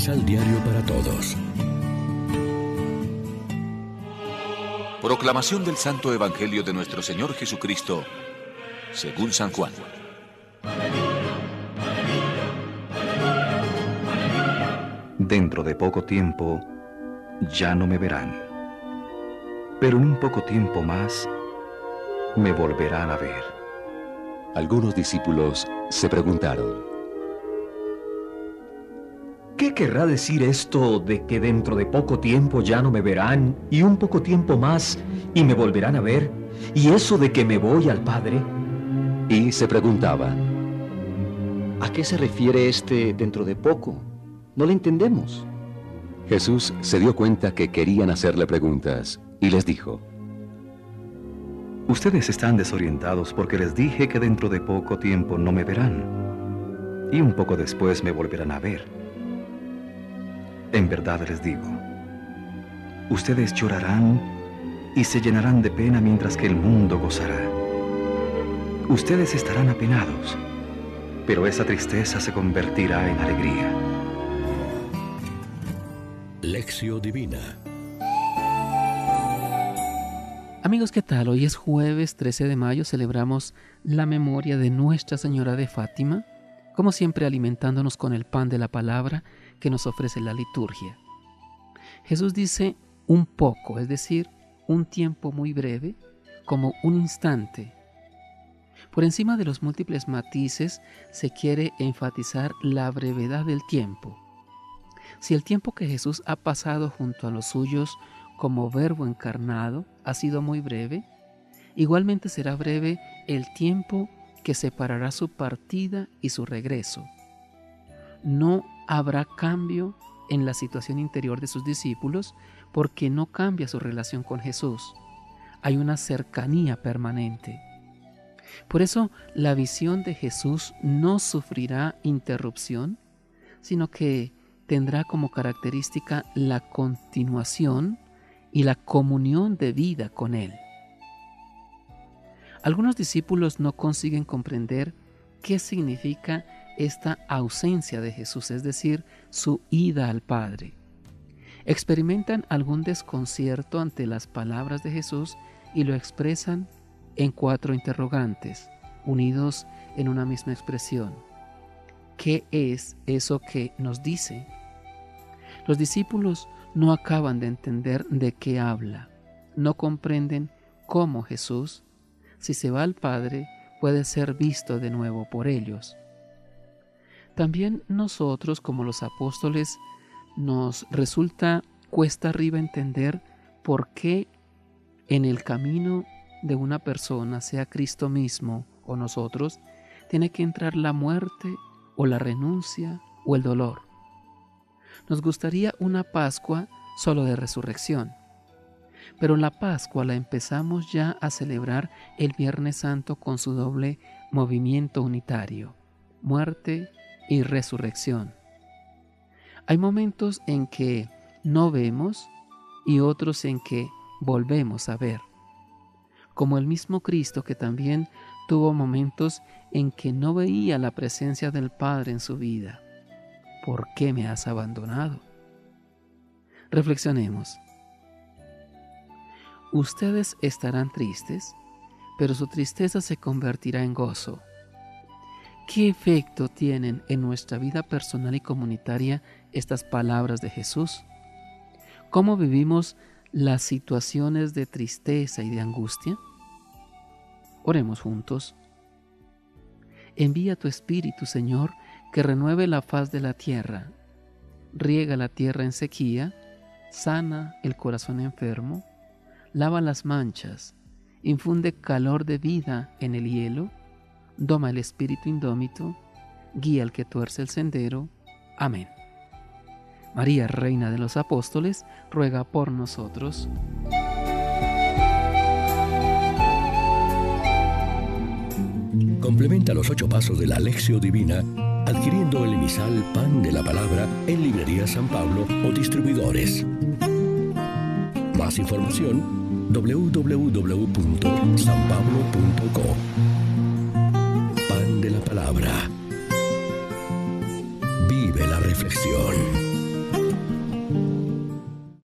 Misal Diario para Todos. Proclamación del Santo Evangelio de nuestro Señor Jesucristo, según San Juan. Dentro de poco tiempo ya no me verán, pero en un poco tiempo más me volverán a ver. Algunos discípulos se preguntaron, ¿Qué querrá decir esto de que dentro de poco tiempo ya no me verán y un poco tiempo más y me volverán a ver? ¿Y eso de que me voy al Padre? Y se preguntaba, ¿a qué se refiere este dentro de poco? No le entendemos. Jesús se dio cuenta que querían hacerle preguntas y les dijo, Ustedes están desorientados porque les dije que dentro de poco tiempo no me verán y un poco después me volverán a ver. En verdad les digo, ustedes llorarán y se llenarán de pena mientras que el mundo gozará. Ustedes estarán apenados, pero esa tristeza se convertirá en alegría. Lección Divina Amigos, ¿qué tal? Hoy es jueves 13 de mayo, celebramos la memoria de Nuestra Señora de Fátima, como siempre alimentándonos con el pan de la palabra que nos ofrece la liturgia. Jesús dice un poco, es decir, un tiempo muy breve, como un instante. Por encima de los múltiples matices se quiere enfatizar la brevedad del tiempo. Si el tiempo que Jesús ha pasado junto a los suyos como verbo encarnado ha sido muy breve, igualmente será breve el tiempo que separará su partida y su regreso. No habrá cambio en la situación interior de sus discípulos porque no cambia su relación con Jesús. Hay una cercanía permanente. Por eso la visión de Jesús no sufrirá interrupción, sino que tendrá como característica la continuación y la comunión de vida con Él. Algunos discípulos no consiguen comprender qué significa esta ausencia de Jesús, es decir, su ida al Padre. Experimentan algún desconcierto ante las palabras de Jesús y lo expresan en cuatro interrogantes, unidos en una misma expresión. ¿Qué es eso que nos dice? Los discípulos no acaban de entender de qué habla, no comprenden cómo Jesús, si se va al Padre, puede ser visto de nuevo por ellos. También nosotros como los apóstoles nos resulta cuesta arriba entender por qué en el camino de una persona, sea Cristo mismo o nosotros, tiene que entrar la muerte o la renuncia o el dolor. Nos gustaría una Pascua solo de resurrección, pero la Pascua la empezamos ya a celebrar el Viernes Santo con su doble movimiento unitario, muerte y resurrección. Hay momentos en que no vemos y otros en que volvemos a ver. Como el mismo Cristo que también tuvo momentos en que no veía la presencia del Padre en su vida. ¿Por qué me has abandonado? Reflexionemos. Ustedes estarán tristes, pero su tristeza se convertirá en gozo. ¿Qué efecto tienen en nuestra vida personal y comunitaria estas palabras de Jesús? ¿Cómo vivimos las situaciones de tristeza y de angustia? Oremos juntos. Envía tu Espíritu, Señor, que renueve la faz de la tierra, riega la tierra en sequía, sana el corazón enfermo, lava las manchas, infunde calor de vida en el hielo, doma el espíritu indómito, guía al que tuerce el sendero. Amén. María, Reina de los Apóstoles, ruega por nosotros. Complementa los ocho pasos de la Alexio Divina adquiriendo el emisal Pan de la Palabra en Librería San Pablo o distribuidores. Más información www.sanpablo.co